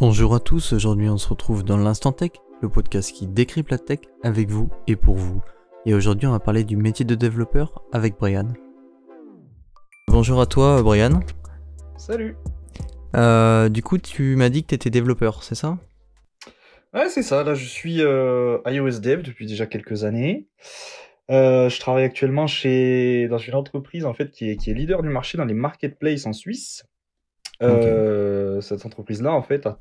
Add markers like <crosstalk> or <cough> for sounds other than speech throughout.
Bonjour à tous, aujourd'hui on se retrouve dans l'Instant Tech, le podcast qui décrypte la tech avec vous et pour vous. Et aujourd'hui on va parler du métier de développeur avec Brian. Bonjour à toi Brian. Salut. Euh, du coup tu m'as dit que tu étais développeur, c'est ça? Ouais c'est ça, là je suis euh, iOS Dev depuis déjà quelques années. Euh, je travaille actuellement chez dans une entreprise en fait qui est, qui est leader du marché dans les marketplaces en Suisse. Euh, Cette entreprise-là en fait a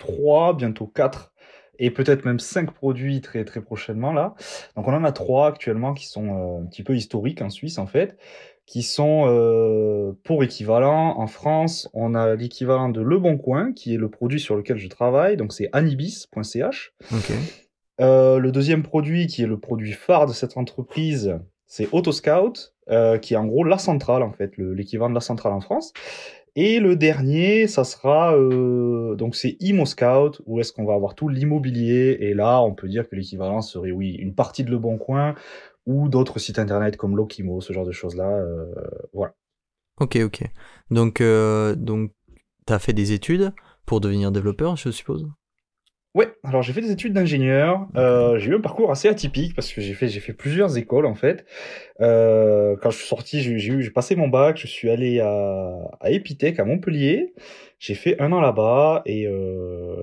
trois, bientôt quatre et peut-être même cinq produits très très prochainement là. Donc on en a trois actuellement qui sont euh, un petit peu historiques en Suisse en fait, qui sont euh, pour équivalent en France, on a l'équivalent de Le Bon Coin qui est le produit sur lequel je travaille, donc c'est anibis.ch. Euh, le deuxième produit, qui est le produit phare de cette entreprise, c'est Autoscout, qui est en gros la centrale, en fait, le- l'équivalent de la centrale en France. Et le dernier, ça sera euh, donc c'est ImoScout, où est-ce qu'on va avoir tout l'immobilier. Et là, on peut dire que l'équivalent serait, oui, une partie de Le Bon Coin ou d'autres sites internet comme Lokimo, ce genre de choses-là. euh, voilà. Ok, ok. Donc, euh, donc t'as fait des études pour devenir développeur, je suppose? Ouais, alors j'ai fait des études d'ingénieur. Euh, j'ai eu un parcours assez atypique parce que j'ai fait fait plusieurs écoles en fait. Euh, quand je suis sorti, j'ai j'ai passé mon bac, je suis allé à à Epitech à Montpellier. J'ai fait un an là-bas et euh,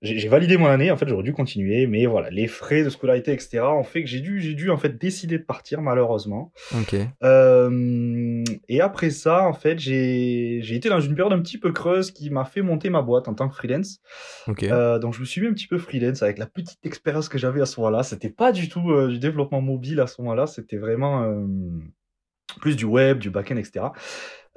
j'ai validé mon année. En fait, j'aurais dû continuer, mais voilà, les frais de scolarité, etc. ont fait que j'ai dû j'ai dû en fait décider de partir malheureusement. Ok. Euh, et après ça, en fait, j'ai j'ai été dans une période un petit peu creuse qui m'a fait monter ma boîte en tant que freelance. Ok. Euh, donc je me suis mis un petit peu freelance avec la petite expérience que j'avais à ce moment-là. C'était pas du tout euh, du développement mobile à ce moment-là, c'était vraiment euh, plus du web, du back-end, etc.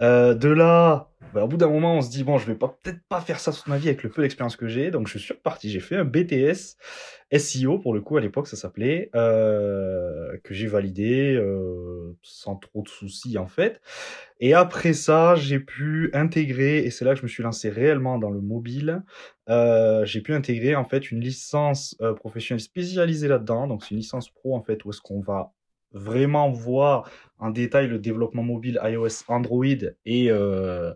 Euh, de là, bah, au bout d'un moment, on se dit bon, je vais peut-être pas faire ça toute ma vie avec le peu d'expérience que j'ai, donc je suis reparti. J'ai fait un BTS SEO pour le coup à l'époque ça s'appelait euh, que j'ai validé euh, sans trop de soucis en fait. Et après ça, j'ai pu intégrer et c'est là que je me suis lancé réellement dans le mobile. Euh, j'ai pu intégrer en fait une licence professionnelle spécialisée là-dedans. Donc c'est une licence pro en fait où est-ce qu'on va vraiment voir en détail le développement mobile iOS, Android et euh,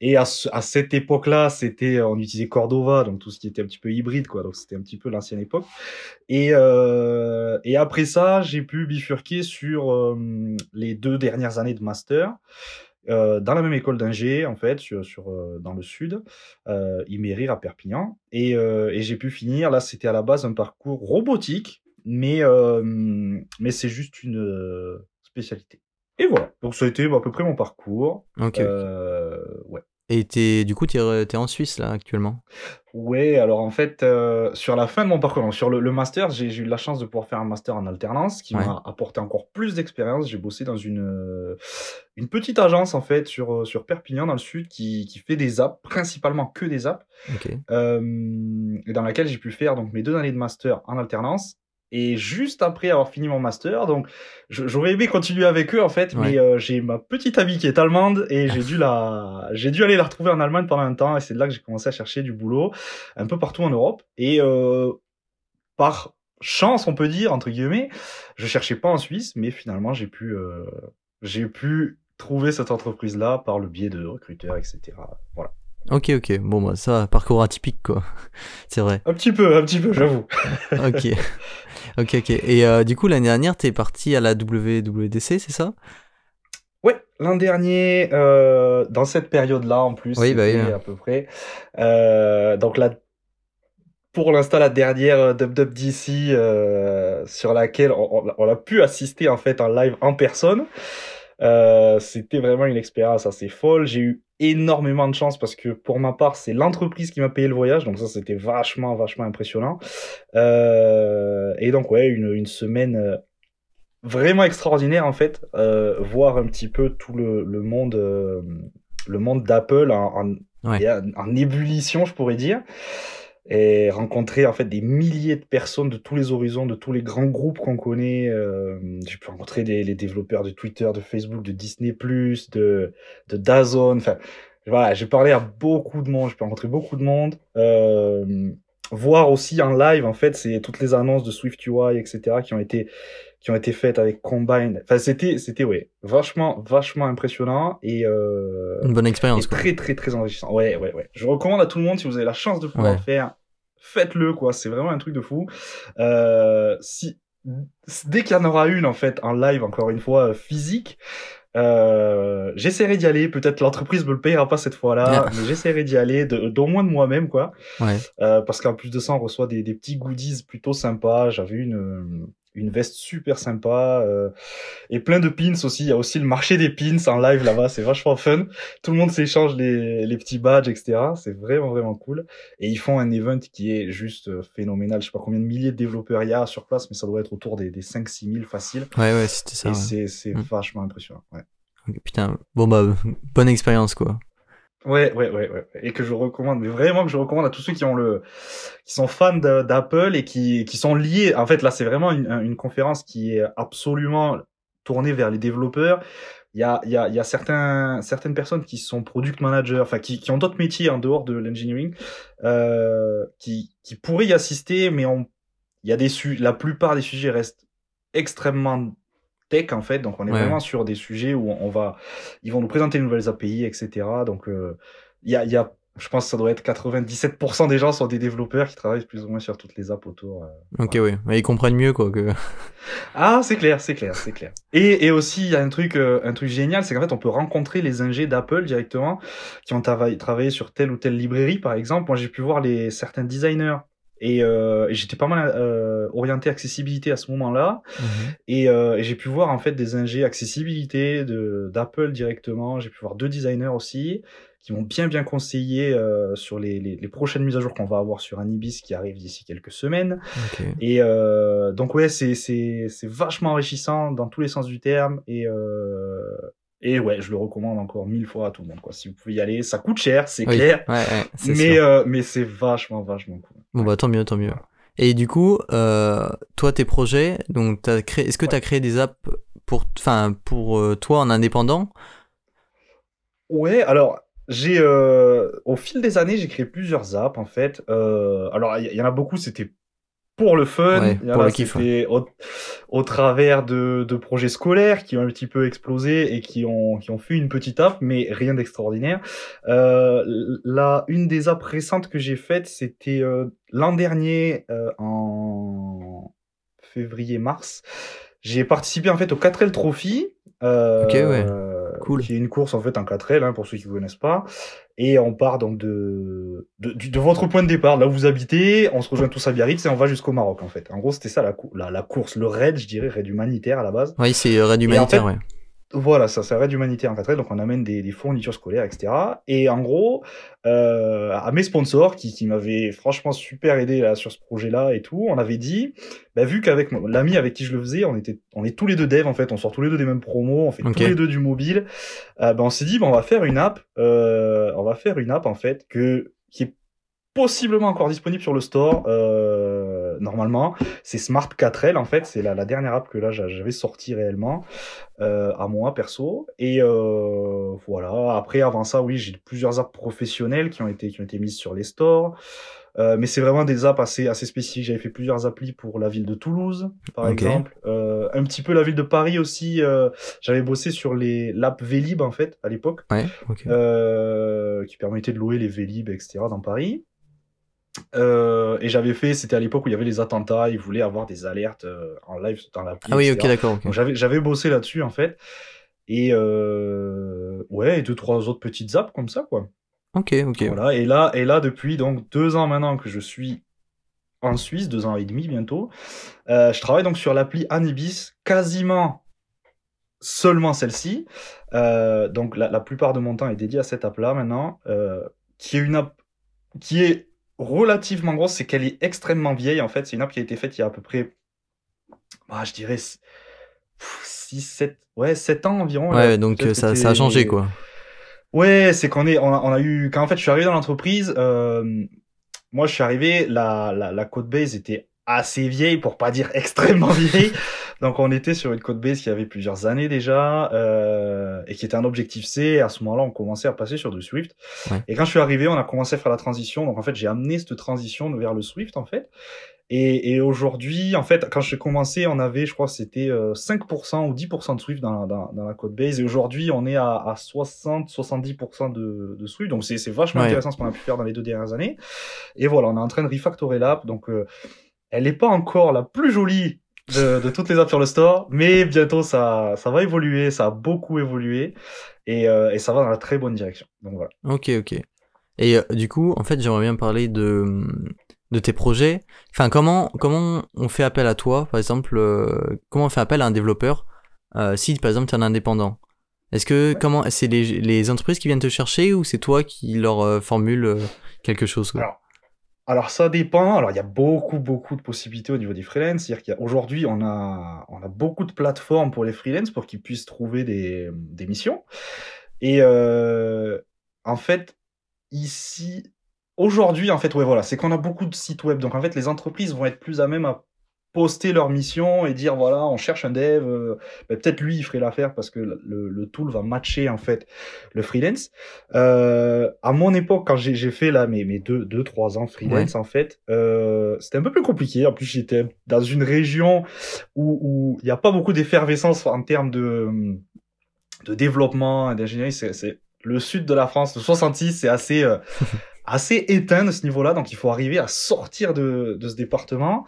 et à, à cette époque-là, c'était on utilisait Cordova, donc tout ce qui était un petit peu hybride quoi. Donc c'était un petit peu l'ancienne époque. Et euh, et après ça, j'ai pu bifurquer sur euh, les deux dernières années de master. Dans la même école d'ingé en fait sur, sur dans le sud euh, Imérir à Perpignan et, et j'ai pu finir là c'était à la base un parcours robotique mais mais c'est juste une spécialité et voilà donc ça a été à peu près mon parcours Ok. ouais Et t'es, du coup, t'es, t'es en Suisse là actuellement? Ouais, alors en fait, euh, sur la fin de mon parcours, sur le, le master, j'ai eu la chance de pouvoir faire un master en alternance qui Ouais. m'a apporté encore plus d'expérience. J'ai bossé dans une, une petite agence en fait sur, sur Perpignan dans le sud qui, qui fait des apps, principalement que des apps, Ok. euh, et dans laquelle j'ai pu faire donc mes deux années de master en alternance. Et juste après avoir fini mon master, donc j'aurais aimé continuer avec eux en fait, mais euh, j'ai ma petite amie qui est allemande et j'ai <laughs> dû la, j'ai dû aller la retrouver en Allemagne pendant un temps et c'est de là que j'ai commencé à chercher du boulot un peu partout en Europe et euh, par chance on peut dire entre guillemets, je cherchais pas en Suisse, mais finalement j'ai pu, euh, j'ai pu trouver cette entreprise là par le biais de recruteurs etc. Voilà. Ok, ok. Bon, bah, ça, parcours atypique quoi. <laughs> c'est vrai. Un petit peu, un petit peu, j'avoue. <laughs> Ok. ok, ok. Et euh, du coup, l'année dernière, t'es parti à la WWDC, c'est ça? Ouais, l'an dernier, euh, dans cette période-là, en plus, Oui, bah oui, hein. à peu près. Euh, donc là, pour l'instant, la dernière WWDC euh, sur laquelle on, on- on a pu assister en fait en live en personne. Euh, c'était vraiment une expérience assez folle. J'ai eu énormément de chance parce que pour ma part, c'est l'entreprise qui m'a payé le voyage, donc ça c'était vachement, vachement impressionnant. Euh, et donc ouais, une, une semaine euh, vraiment extraordinaire en fait, euh, voir un petit peu tout le, le monde, euh, le monde d'Apple en, en, Ouais. et en, en ébullition, je pourrais dire, et rencontrer en fait des milliers de personnes de tous les horizons, de tous les grands groupes qu'on connaît. Euh, J'ai pu rencontrer des, les développeurs de Twitter, de Facebook, de Disney+, de de Dazn. Enfin, voilà, j'ai parlé à beaucoup de monde, j'ai pu rencontrer beaucoup de monde. Euh, voir aussi en live en fait c'est toutes les annonces de Swift UI etc qui ont été qui ont été faites avec Combine enfin c'était c'était ouais vachement vachement impressionnant et euh, une bonne expérience très très très enrichissant. Ouais ouais ouais. Je recommande à tout le monde si vous avez la chance de pouvoir faire faites-le quoi. C'est vraiment un truc de fou. Euh, si dès qu'il y en aura une en fait en live encore une fois physique euh, j'essaierai d'y aller. Peut-être l'entreprise me le payera pas cette fois-là, mais j'essaierai d'y aller, d'au moins de moi-même, quoi. Ouais. Euh, parce qu'en plus de ça, on reçoit des, des petits goodies plutôt sympas. J'avais une une veste super sympa euh, et plein de pins aussi. Il y a aussi le marché des pins en live là-bas, c'est vachement fun. Tout le monde s'échange les, les petits badges, etc. C'est vraiment vraiment cool. Et ils font un event qui est juste euh, phénoménal. Je sais pas combien de milliers de développeurs il y a sur place, mais ça doit être autour des, des 5-6 000 faciles. Ouais ouais, c'était ça. Et c'est c'est mm. vachement impressionnant. Ouais. Putain, bon bah bonne expérience quoi. Ouais, ouais, ouais, ouais, et que je recommande, mais vraiment que je recommande à tous ceux qui ont le, qui sont fans d'Apple et qui, qui sont liés. En fait, là, c'est vraiment une, une conférence qui est absolument tournée vers les développeurs. Il y a, il y a, il y a certains, certaines personnes qui sont product managers, enfin qui, qui ont d'autres métiers en dehors de l'engineering, euh, qui, qui pourraient y assister, mais on, il y a des su la plupart des sujets restent extrêmement tech en fait. Donc on est vraiment sur des sujets où on va, ils vont nous présenter de nouvelles API, etc. Donc euh, il y, a, y a, je pense que ça doit être 97% des gens sont des développeurs qui travaillent plus ou moins sur toutes les apps autour. Euh, ok, oui, ils comprennent mieux quoi que. <laughs> ah, c'est clair, c'est clair, c'est clair. Et, et aussi il y a un truc, euh, un truc génial, c'est qu'en fait on peut rencontrer les ingés d'Apple directement qui ont travaillé sur telle ou telle librairie, par exemple. Moi j'ai pu voir les certains designers et, euh, j'étais pas mal euh, orienté accessibilité à ce moment-là. Mhm. Et, euh, j'ai pu voir en fait des ingés accessibilité de d'Apple directement. J'ai pu voir deux designers aussi qui m'ont bien bien conseillé euh, sur les, les, les, prochaines mises à jour qu'on va avoir sur Anibis qui arrive d'ici quelques semaines. Et euh, donc ouais, c'est c'est c'est vachement enrichissant dans tous les sens du terme et euh, et ouais, je le recommande encore mille fois à tout le monde. Quoi. Si vous pouvez y aller, ça coûte cher, c'est clair. Ouais, ouais, mais euh, mais c'est vachement vachement cool. Bon bah tant mieux, tant mieux. Et du coup, euh, toi tes projets, donc t'as créé, est-ce que tu as créé des apps pour, enfin pour euh, toi en indépendant? Ouais, alors j'ai euh, au fil des années j'ai créé plusieurs apps en fait. Alors il y, en a beaucoup, c'était pour le fun, pour le kiff, au, au, travers de, de, projets scolaires qui ont un petit peu explosé et qui ont, qui ont fait une petite app, mais rien d'extraordinaire. Euh, là, une des apps récentes que j'ai faites, c'était euh, l'an dernier, euh, en février-mars. J'ai participé en fait au 4L Trophy. Euh, ok, ouais. Cool. Qui est une course en fait en 4L, hein, pour ceux qui ne connaissent pas. Et on part donc de, de, de, votre point de départ, là où vous habitez, on se rejoint tous à Biarritz et on va jusqu'au Maroc en fait. En gros, c'était ça la, la, la, course, le raid, je dirais, raid humanitaire à la base. Oui, c'est raid humanitaire, ouais. Voilà, ça, raid humanitaire en 4 donc on amène des, des, fournitures scolaires, etc. Et en gros, euh, à mes sponsors, qui, qui m'avaient franchement super aidé là, sur ce projet-là et tout, on avait dit, bah, vu qu'avec l'ami avec qui je le faisais, on était, on est tous les deux devs en fait, on sort tous les deux des mêmes promos, on fait tous les deux du mobile, euh, bah, on s'est dit, bah, on va faire une app, euh, on va faire une app en fait que qui est possiblement encore disponible sur le store euh, normalement. C'est Smart 4L en fait, c'est la, la, dernière app que là j'avais sorti réellement euh, à moi perso. Et euh, voilà. Après avant ça, oui, j'ai plusieurs apps professionnelles qui ont été qui ont été mises sur les stores. Euh, mais c'est vraiment des apps assez assez spécifiques. J'avais fait plusieurs applis pour la ville de Toulouse, par exemple, euh, un petit peu la ville de Paris aussi. Euh, J'avais bossé sur les l'app Vélib en fait à l'époque, ouais, euh, qui permettait de louer les Vélib etc dans Paris. Euh, et j'avais fait, c'était à l'époque où il y avait les attentats, ils voulaient avoir des alertes euh, en live dans l'appli. Ah oui, ok, d'accord. Donc j'avais, j'avais bossé là-dessus en fait. Et euh, ouais, et deux trois autres petites apps comme ça quoi. Ok, ok. Voilà. Et là, et là depuis donc deux ans maintenant que je suis en Suisse, deux ans et demi bientôt, je travaille donc sur l'appli Anibis, quasiment seulement celle-ci. Donc la, la, plupart de mon temps est dédié à cette app-là maintenant, qui est une app qui est relativement grosse, c'est qu'elle est extrêmement vieille en fait. C'est une app qui a été faite il y a à peu près, bah, je dirais 6, 7, ouais, 7 ans environ. Ouais, donc ça, ça, a changé quoi. Ouais, c'est qu'on est, on a, on a, eu, quand en fait je suis arrivé dans l'entreprise, euh, moi je suis arrivé, la, la, la code base était assez vieille pour pas dire <laughs> extrêmement vieille Donc on était sur une code base qui avait plusieurs années déjà euh, et qui était un objectif C. Et à ce moment-là, on commençait à passer sur du Swift. Ouais. Et quand je suis arrivé, on a commencé à faire la transition. Donc en fait, j'ai amené cette transition vers le Swift en fait. Et, et aujourd'hui, en fait, quand j'ai commencé, on avait, je crois, c'était euh, 5% ou 10% de Swift dans, la- dans, dans la code base. Et aujourd'hui, on est à, à 60-70% de, de Swift. Donc c'est c'est vachement Ouais. intéressant ce qu'on a pu faire dans les deux dernières années. Et voilà, on est en train de refactorer l'app. Donc euh, elle n'est pas encore la plus jolie de, de toutes les apps sur le store, mais bientôt ça, ça va évoluer, ça a beaucoup évolué et, euh, et ça va dans la très bonne direction. Donc voilà. Ok, ok. Et euh, du coup, en fait, j'aimerais bien parler de, de tes projets. Enfin, comment, comment on fait appel à toi, par exemple, euh, comment on fait appel à un développeur euh, si, par exemple, tu es un indépendant? Est-ce que, comment, c'est les, les entreprises qui viennent te chercher ou c'est toi qui leur euh, formule euh, quelque chose quoi? Alors, alors ça dépend. Alors il y a beaucoup beaucoup de possibilités au niveau des freelances. C'est-à-dire qu'aujourd'hui on a on a beaucoup de plateformes pour les freelances pour qu'ils puissent trouver des, des missions. Et euh, en fait ici aujourd'hui en fait ouais voilà c'est qu'on a beaucoup de sites web. Donc en fait les entreprises vont être plus à même à poster leur mission et dire voilà on cherche un dev euh, ben, peut-être lui il ferait l'affaire parce que le, le tool va matcher en fait le freelance. Euh, à mon époque quand j'ai fait là mes mes deux deux trois ans freelance en fait euh, c'était un peu plus compliqué. En plus j'étais dans une région où où il n'y a pas beaucoup d'effervescence en termes de de développement et d'ingénierie. C'est c'est le sud de la France le 66 c'est assez euh, <laughs> assez éteint de ce niveau-là. Donc il faut arriver à sortir de de ce département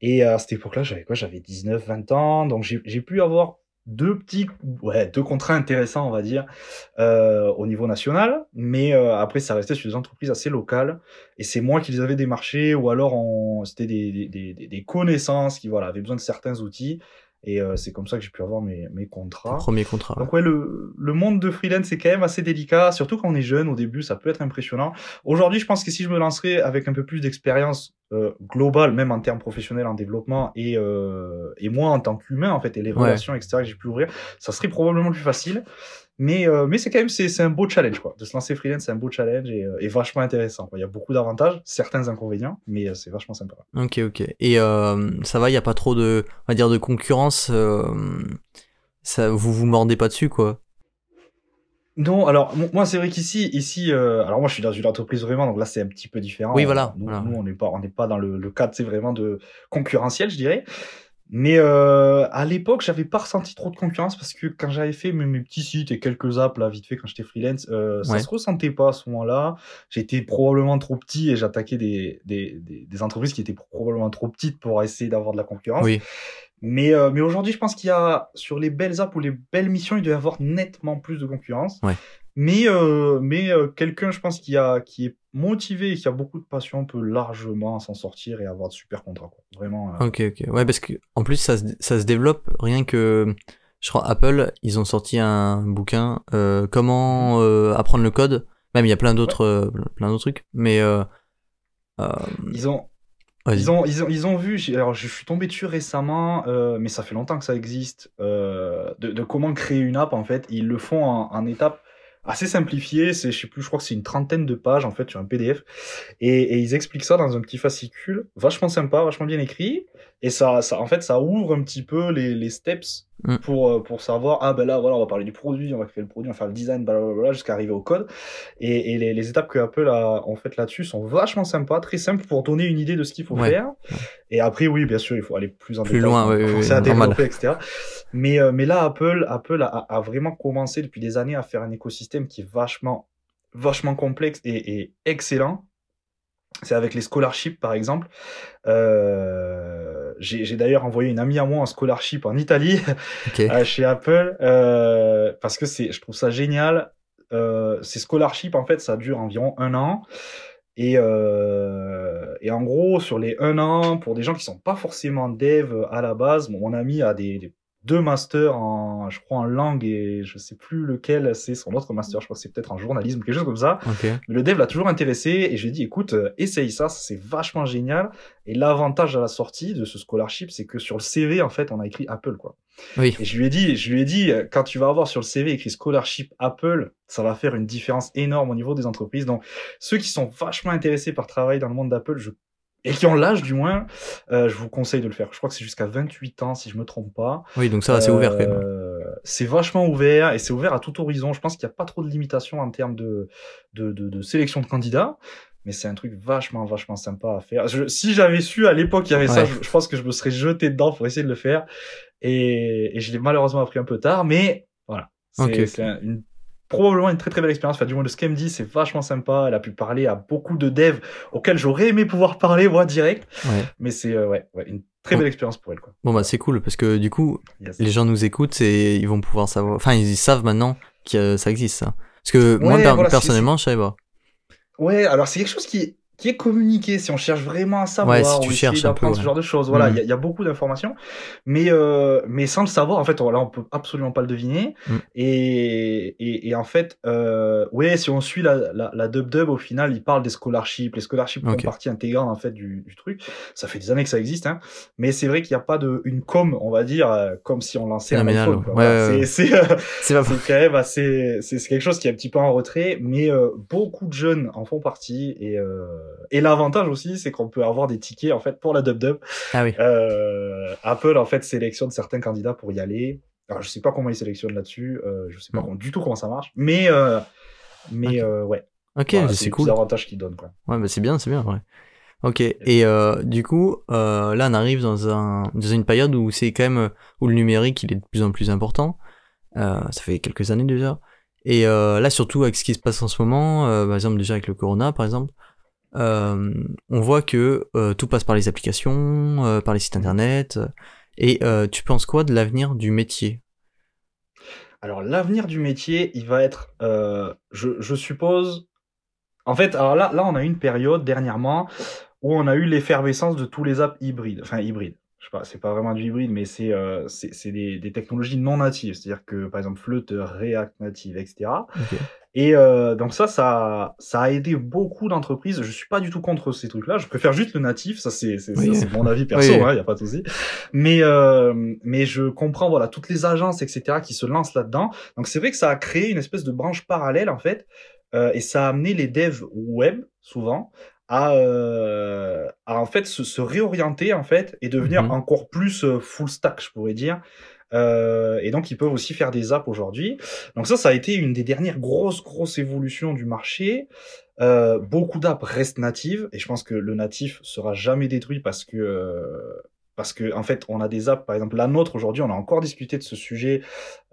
et à cette époque-là, j'avais quoi? J'avais 19, 20 ans, donc j'ai pu avoir deux petits, ouais, deux contrats intéressants, on va dire, euh, au niveau national. Mais euh, après, ça restait sur des entreprises assez locales, et c'est moi qui les avais démarchés, ou alors c'était des, des, des, des connaissances qui voilà avaient besoin de certains outils, et euh, c'est comme ça que j'ai pu avoir mes, mes contrats. Premier contrat. Donc ouais, le, le monde de freelance c'est quand même assez délicat, surtout quand on est jeune. Au début, ça peut être impressionnant. Aujourd'hui, je pense que si je me lancerais avec un peu plus d'expérience euh, globale, même en termes professionnels, en développement, et, euh, et moi en tant qu'humain en fait, et les Ouais. relations etc que j'ai pu ouvrir, ça serait probablement plus facile. Mais euh, mais c'est quand même c'est c'est un beau challenge quoi. De se lancer freelance, c'est un beau challenge et, euh, et vachement intéressant. quoi. Il y a beaucoup d'avantages, certains inconvénients, mais euh, c'est vachement sympa. Ok, ok. Et euh, ça va, il n'y a pas trop de, on va dire, de concurrence. euh, ça, vous vous mordez pas dessus, quoi? Non, alors mo- moi c'est vrai qu'ici, ici, euh, alors moi je suis dans une entreprise vraiment, donc là c'est un petit peu différent. Oui, voilà, Nous, voilà. nous, on n'est pas, on n'est pas dans le, le cadre, c'est vraiment de concurrentiel, je dirais. Mais euh, à l'époque, j'avais pas ressenti trop de concurrence parce que quand j'avais fait mes, mes petits sites et quelques apps là vite fait quand j'étais freelance, euh, ça Ouais. se ressentait pas à ce moment-là. J'étais probablement trop petit et j'attaquais des, des, des, des entreprises qui étaient probablement trop petites pour essayer d'avoir de la concurrence. Oui. Mais, euh, mais aujourd'hui, je pense qu'il y a, sur les belles apps ou les belles missions, il doit y avoir nettement plus de concurrence. Ouais. Mais, euh, mais euh, quelqu'un, je pense, qui, a, qui est motivé et qui a beaucoup de passion peut largement s'en sortir et avoir de super contrats. Quoi. Vraiment. euh, Ok, ok. Ouais, parce que en plus, ça, se- ça se développe rien que. Je crois Apple, ils ont sorti un bouquin, comment euh, apprendre le code. Même il y a plein d'autres, plein d'autres trucs. Mais Ils ont. Ils ont, ils ont, ils ont vu, alors je suis tombé dessus récemment, euh, mais ça fait longtemps que ça existe, euh, de, de comment créer une app en fait. Ils le font en, en étapes assez simplifiées, c'est, je sais plus, je crois que c'est une trentaine de pages en fait sur un PDF, et, et ils expliquent ça dans un petit fascicule, vachement sympa, vachement bien écrit, et ça, ça en fait, ça ouvre un petit peu les, les steps Mm. pour, euh, pour savoir, ah ben là, voilà, on va parler du produit, on va créer le produit, on va faire le design, blablabla, jusqu'à arriver au code. Et, et les, les étapes que Apple a en fait là-dessus sont vachement sympas, très simples pour donner une idée de ce qu'il faut Ouais. faire. Et après, oui, bien sûr, il faut aller plus en Plus détail, loin, ouais, ouais, à ouais, normal. développer, etc. Mais, euh, mais là, Apple, Apple a, a vraiment commencé depuis des années à faire un écosystème qui est vachement, vachement complexe et, et excellent. C'est avec les scholarships, par exemple. Euh, j'ai j'ai d'ailleurs envoyé une amie à moi en scholarship en Italie Ok. <laughs> euh, chez Apple euh, parce que c'est, je trouve ça génial. Euh, ces scholarships, en fait, ça dure environ un an. Et, euh, et en gros, sur les un an, pour des gens qui sont pas forcément dev à la base, mon ami a des, des- deux masters en, je crois, en langue et je sais plus lequel c'est son autre master. Je crois que c'est peut-être en journalisme, quelque chose comme ça. Ok. Mais le dev l'a toujours intéressé et je lui ai dit écoute, euh, essaye ça, ça, c'est vachement génial. Et l'avantage à la sortie de ce scholarship, c'est que sur le CV, en fait, on a écrit Apple, quoi. Oui. Et je lui ai dit, je lui ai dit, euh, quand tu vas avoir sur le CV écrit scholarship Apple, ça va faire une différence énorme au niveau des entreprises. Donc, ceux qui sont vachement intéressés par travailler dans le monde d'Apple, je et qui ont l'âge du moins, euh, je vous conseille de le faire. Je crois que c'est jusqu'à 28 ans si je me trompe pas. Oui, donc ça va, c'est ouvert quand même. Euh, c'est vachement ouvert et c'est ouvert à tout horizon. Je pense qu'il n'y a pas trop de limitations en termes de, de, de, de sélection de candidats mais c'est un truc vachement vachement sympa à faire. Je, si j'avais su à l'époque il y avait ça, je, je, pense que je me serais jeté dedans pour essayer de le faire et, et je l'ai malheureusement appris un peu tard, mais voilà, c'est une probablement une très très belle expérience. Enfin, du moins de ce qu'elle me dit, c'est vachement sympa. Elle a pu parler à beaucoup de devs auxquels j'aurais aimé pouvoir parler moi direct, Ouais. mais c'est euh, ouais, ouais une très Bon. belle expérience pour elle quoi. Bon bah c'est cool parce que du coup Yes. les gens nous écoutent et ils vont pouvoir savoir, enfin ils savent maintenant que ça existe ça. Parce que moi per- voilà, personnellement je savais pas. Ouais, alors c'est quelque chose qui qui est communiqué si on cherche vraiment à savoir Ouais, si tu cherches un peu, d'apprendre ce ouais. genre de choses. Voilà, il y, a, il y a beaucoup d'informations, mais euh, mais sans le savoir, en fait, on- là on peut absolument pas le deviner. Mhm. Et, et et en fait, euh, ouais, si on suit la la, la dub dub, au final, il parle des scholarships. Les scholarships font partie intégrante en fait du, du truc. Ça fait des années que ça existe, hein. Mais c'est vrai qu'il n'y a pas de une com, on va dire, euh, comme si on lançait un iPhone. ouais, ouais, ouais. C'est c'est C'est pas c'est quand même assez c'est c'est quelque chose qui est un petit peu en retrait mais euh, beaucoup de jeunes en font partie et euh, et l'avantage aussi c'est qu'on peut avoir des tickets en fait pour la dub dub Ah oui. euh, Apple en fait sélectionne certains candidats pour y aller alors je sais pas comment ils sélectionnent là-dessus euh, je sais pas du tout comment ça marche mais euh, mais euh, ouais Ok, Voilà, c'est cool. petits avantages qu'ils donnent quoi Ouais, bah c'est bien, c'est bien, ouais. Ok, et euh, du coup, euh, là on arrive dans, un, dans une période où c'est quand même, où le numérique il est de plus en plus important. Euh, ça fait quelques années déjà. Et euh, là surtout avec ce qui se passe en ce moment, euh, par exemple déjà avec le corona par exemple, euh, on voit que euh, tout passe par les applications, euh, par les sites internet. Et tu penses quoi de l'avenir du métier? Alors l'avenir du métier, il va être, je, je suppose, en fait, alors là, là, on a eu une période dernièrement où on a eu l'effervescence de tous les apps hybrides, enfin hybrides. Je sais pas, c'est pas vraiment du hybride, mais c'est euh, c'est c'est des, des technologies non natives, c'est-à-dire que par exemple Flutter, React Native, etc. Et euh, donc ça, ça, ça a aidé beaucoup d'entreprises. Je suis pas du tout contre ces trucs-là. Je préfère juste le natif. Ça, c'est c'est Oui. mon avis perso. Oui. Il hein, y a pas de souci. Mais euh, mais je comprends voilà toutes les agences etc qui se lancent là-dedans. Donc c'est vrai que ça a créé une espèce de branche parallèle en fait, euh, et ça a amené les devs web souvent à, euh, à en fait se, se réorienter en fait et devenir Mhm. encore plus euh, full stack, je pourrais dire. Euh, et donc ils peuvent aussi faire des apps aujourd'hui. Donc ça, ça a été une des dernières grosses grosses évolutions du marché. Euh, beaucoup d'apps restent natives et je pense que le natif sera jamais détruit parce que euh, parce que en fait on a des apps par exemple la nôtre aujourd'hui on a encore discuté de ce sujet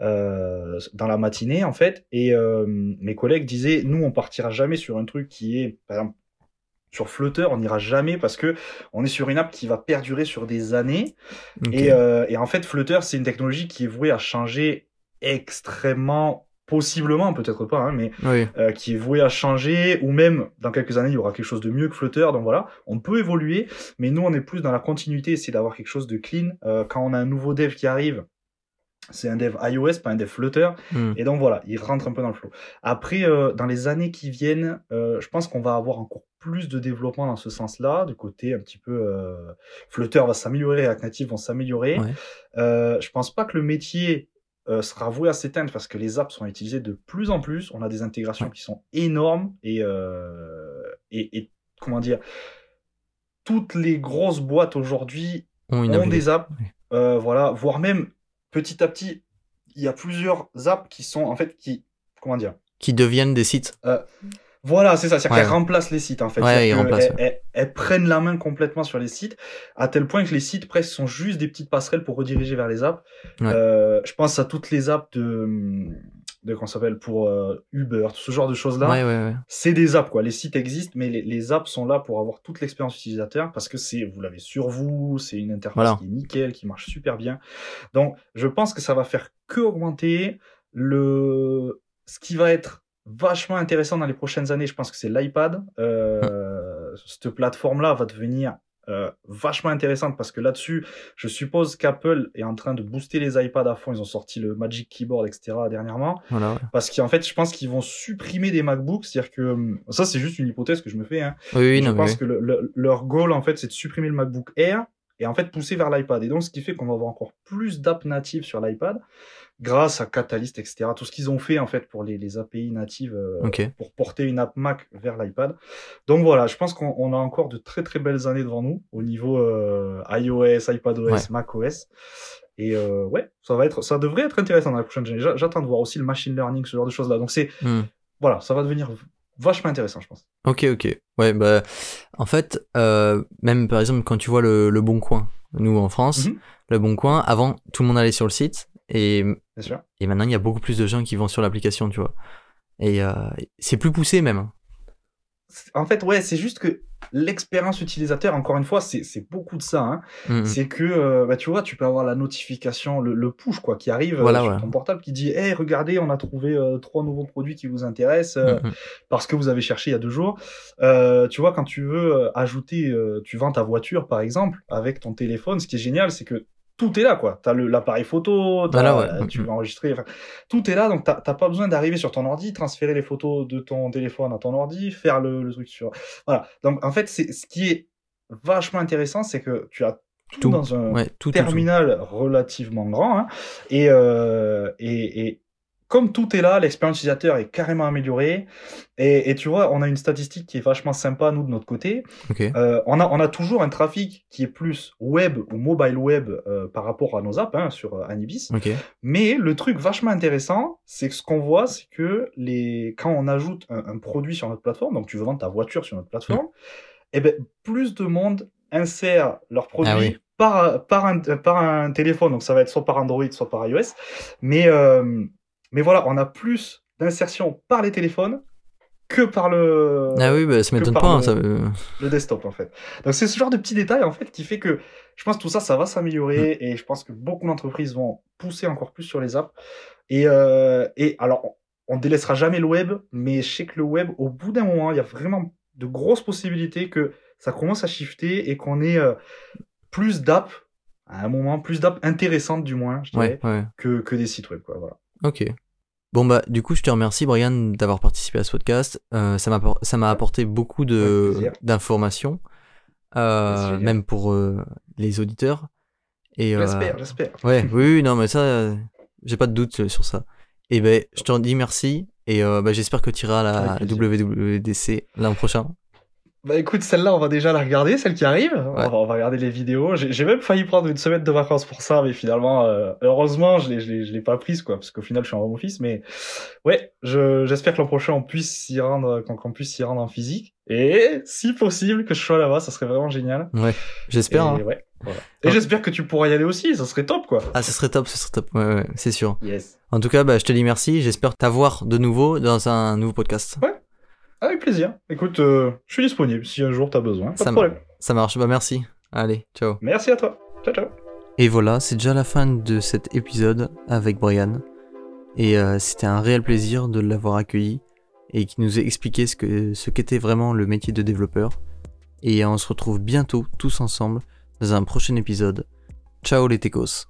euh, dans la matinée en fait et euh, mes collègues disaient nous on partira jamais sur un truc qui est par exemple sur Flutter on n'ira jamais parce que on est sur une app qui va perdurer sur des années et, euh, et en fait, Flutter, c'est une technologie qui est vouée à changer extrêmement, possiblement, peut-être pas, hein, mais Oui. euh, qui est vouée à changer, ou même dans quelques années, il y aura quelque chose de mieux que Flutter. Donc voilà, on peut évoluer, mais nous, on est plus dans la continuité, essayer d'avoir quelque chose de clean. Euh, quand on a un nouveau dev qui arrive, c'est un dev iOS, pas un dev Flutter. Hmm. Et donc voilà, il rentre un peu dans le flow. Après, euh, dans les années qui viennent, euh, je pense qu'on va avoir encore plus de développement dans ce sens-là, du côté un petit peu euh, Flutter va s'améliorer, React Native vont s'améliorer. Ouais. Euh, je pense pas que le métier sera voué à s'éteindre parce que les apps sont utilisées de plus en plus. On a des intégrations Ouais. qui sont énormes et, et, et comment dire, toutes les grosses boîtes aujourd'hui Ont des apps, Oui. euh, voilà, voire même petit à petit, il y a plusieurs apps qui sont en fait qui, comment dire, Qui deviennent des sites. voilà, c'est ça, c'est-à-dire Ouais. qu'elles remplacent les sites en fait, Ouais, elles, prennent la main complètement sur les sites, à tel point que les sites presque sont juste des petites passerelles pour rediriger vers les apps. Euh, je pense à toutes les apps de, de comment s'appelle pour euh, Uber, tout ce genre de choses là Ouais, ouais, ouais. c'est des apps quoi. Les sites existent, mais les, les apps sont là pour avoir toute l'expérience utilisateur parce que c'est vous l'avez sur vous, c'est une interface Voilà. qui est nickel, qui marche super bien. Donc je pense que ça va faire que augmenter le ce qui va être vachement intéressant dans les prochaines années. Je pense que c'est l'iPad. Euh, Cette plateforme là va devenir euh, vachement intéressante parce que là-dessus, je suppose qu'Apple est en train de booster les iPads à fond. Ils ont sorti le Magic Keyboard, etc. dernièrement. Voilà, ouais. Parce qu'en fait, je pense qu'ils vont supprimer des MacBooks. C'est-à-dire que hum, ça, c'est juste une hypothèse que je me fais. Hein. Oui, oui, je non, pense oui. que le- le- leur goal, en fait, c'est de supprimer le MacBook Air et en fait pousser vers l'iPad. Et donc, ce qui fait qu'on va avoir encore plus d'apps natives sur l'iPad grâce à Catalyst, etc. Tout ce qu'ils ont fait en fait pour les, les API natives euh, pour porter une app Mac vers l'iPad. Donc voilà, je pense qu'on on a encore de très très belles années devant nous au niveau euh, iOS, iPadOS, Ouais. macOS. Et euh, ouais, ça va être, ça devrait être intéressant dans la prochaine année. J'a- J'attends de voir aussi le machine learning, ce genre de choses là. Donc c'est Hmm. voilà, ça va devenir vachement intéressant, je pense. Ok, ok. Ouais, bah, en fait, euh, même par exemple, quand tu vois le, le Bon Coin, nous en France, Mhm. le Bon Coin, avant, tout le monde allait sur le site, et, sûr. et maintenant, il y a beaucoup plus de gens qui vont sur l'application, tu vois. Et euh, c'est plus poussé même. En fait, ouais, c'est juste que l'expérience utilisateur, encore une fois, c'est c'est beaucoup de ça. Hein. Mhm. C'est que, euh, bah, tu vois, tu peux avoir la notification, le, le push, quoi, qui arrive euh, Voilà, sur ouais. ton portable, qui dit, hey, regardez, on a trouvé euh, trois nouveaux produits qui vous intéressent. euh, Mhm. parce que vous avez cherché il y a deux jours. Euh, tu vois, quand tu veux euh, ajouter, euh, tu vends ta voiture par exemple avec ton téléphone, ce qui est génial, c'est que tout est là, quoi. T'as le- l'appareil photo, Voilà, ouais. tu veux enregistrer, enfin, tout est là, donc t'as pas besoin d'arriver sur ton ordi, transférer les photos de ton téléphone à ton ordi, faire le, le truc sur. Voilà. Donc en fait, c'est ce qui est vachement intéressant, c'est que tu as tout, Tout. dans un Ouais, tout, tout, tout. terminal relativement grand, hein, et, euh, et, et comme tout est là, l'expérience utilisateur est carrément améliorée. Et, et tu vois, on a une statistique qui est vachement sympa, nous, de notre côté. Euh, on, a, on a toujours un trafic qui est plus web ou mobile web euh, par rapport à nos apps hein, sur euh, Anibis. Mais le truc vachement intéressant, c'est que ce qu'on voit, c'est que les... quand on ajoute un, un produit sur notre plateforme, donc tu veux vendre ta voiture sur notre plateforme, eh ben, plus de monde insère leur produit Ah oui. par, par, un, par un téléphone. Donc ça va être soit par Android, soit par iOS. Mais, euh, mais voilà, on a plus d'insertion par les téléphones que par le, Ah oui, bah, ça m'étonne pas. hein, le- ça, euh, le desktop en fait. Donc c'est ce genre de petits détails en fait qui fait que je pense que tout ça ça va s'améliorer et je pense que beaucoup d'entreprises vont pousser encore plus sur les apps et euh, et alors on- on délaissera jamais le web mais je sais que le web au bout d'un moment il y a vraiment de grosses possibilités que ça commence à shifter et qu'on ait euh, plus d'apps à un moment plus d'apps intéressantes du moins je dirais Ouais, ouais. que que des sites web quoi voilà. Ok. Bon bah du coup je te remercie Brian d'avoir participé à ce podcast. Euh, ça m'a ça m'a apporté beaucoup de d'informations, euh, même pour euh, les auditeurs. Et J'espère j'espère. ouais, <laughs> oui, oui, non mais ça, j'ai pas de doute sur ça. Et ben je te dis merci et bah, j'espère que tu iras à la. WWDC l'an prochain. Bah écoute, celle-là, on va déjà la regarder, celle qui arrive. On, Ouais. va, on va regarder les vidéos. J'ai même failli prendre une semaine de vacances pour ça, mais finalement, euh, heureusement, je l'ai, je l'ai, je l'ai pas prise, quoi, parce qu'au final, je suis en home office. Mais ouais, je, j'espère que l'an prochain, on puisse s'y rendre, qu'on, puisse s'y rendre en physique. Et si possible, que je sois là-bas, ça serait vraiment génial. Ouais, j'espère. Et hein. ouais, voilà. Et Ouais. j'espère que tu pourras y aller aussi, ça serait top, quoi. Ah, ce serait top, ce serait top. Ouais, ouais, c'est sûr. Yes. En tout cas, bah, je te dis merci. J'espère t'avoir de nouveau dans un nouveau podcast. Avec plaisir. Écoute, euh, je suis disponible si un jour t'as besoin. Pas Ça de me- problème. Ça marche. Bah merci. Allez, ciao. Merci à toi. Ciao, ciao. Et voilà, c'est déjà la fin de cet épisode avec Brian. Et euh, c'était un réel plaisir de l'avoir accueilli et qui nous a expliqué ce que ce qu'était vraiment le métier de développeur. Et on se retrouve bientôt tous ensemble dans un prochain épisode. Ciao les techos.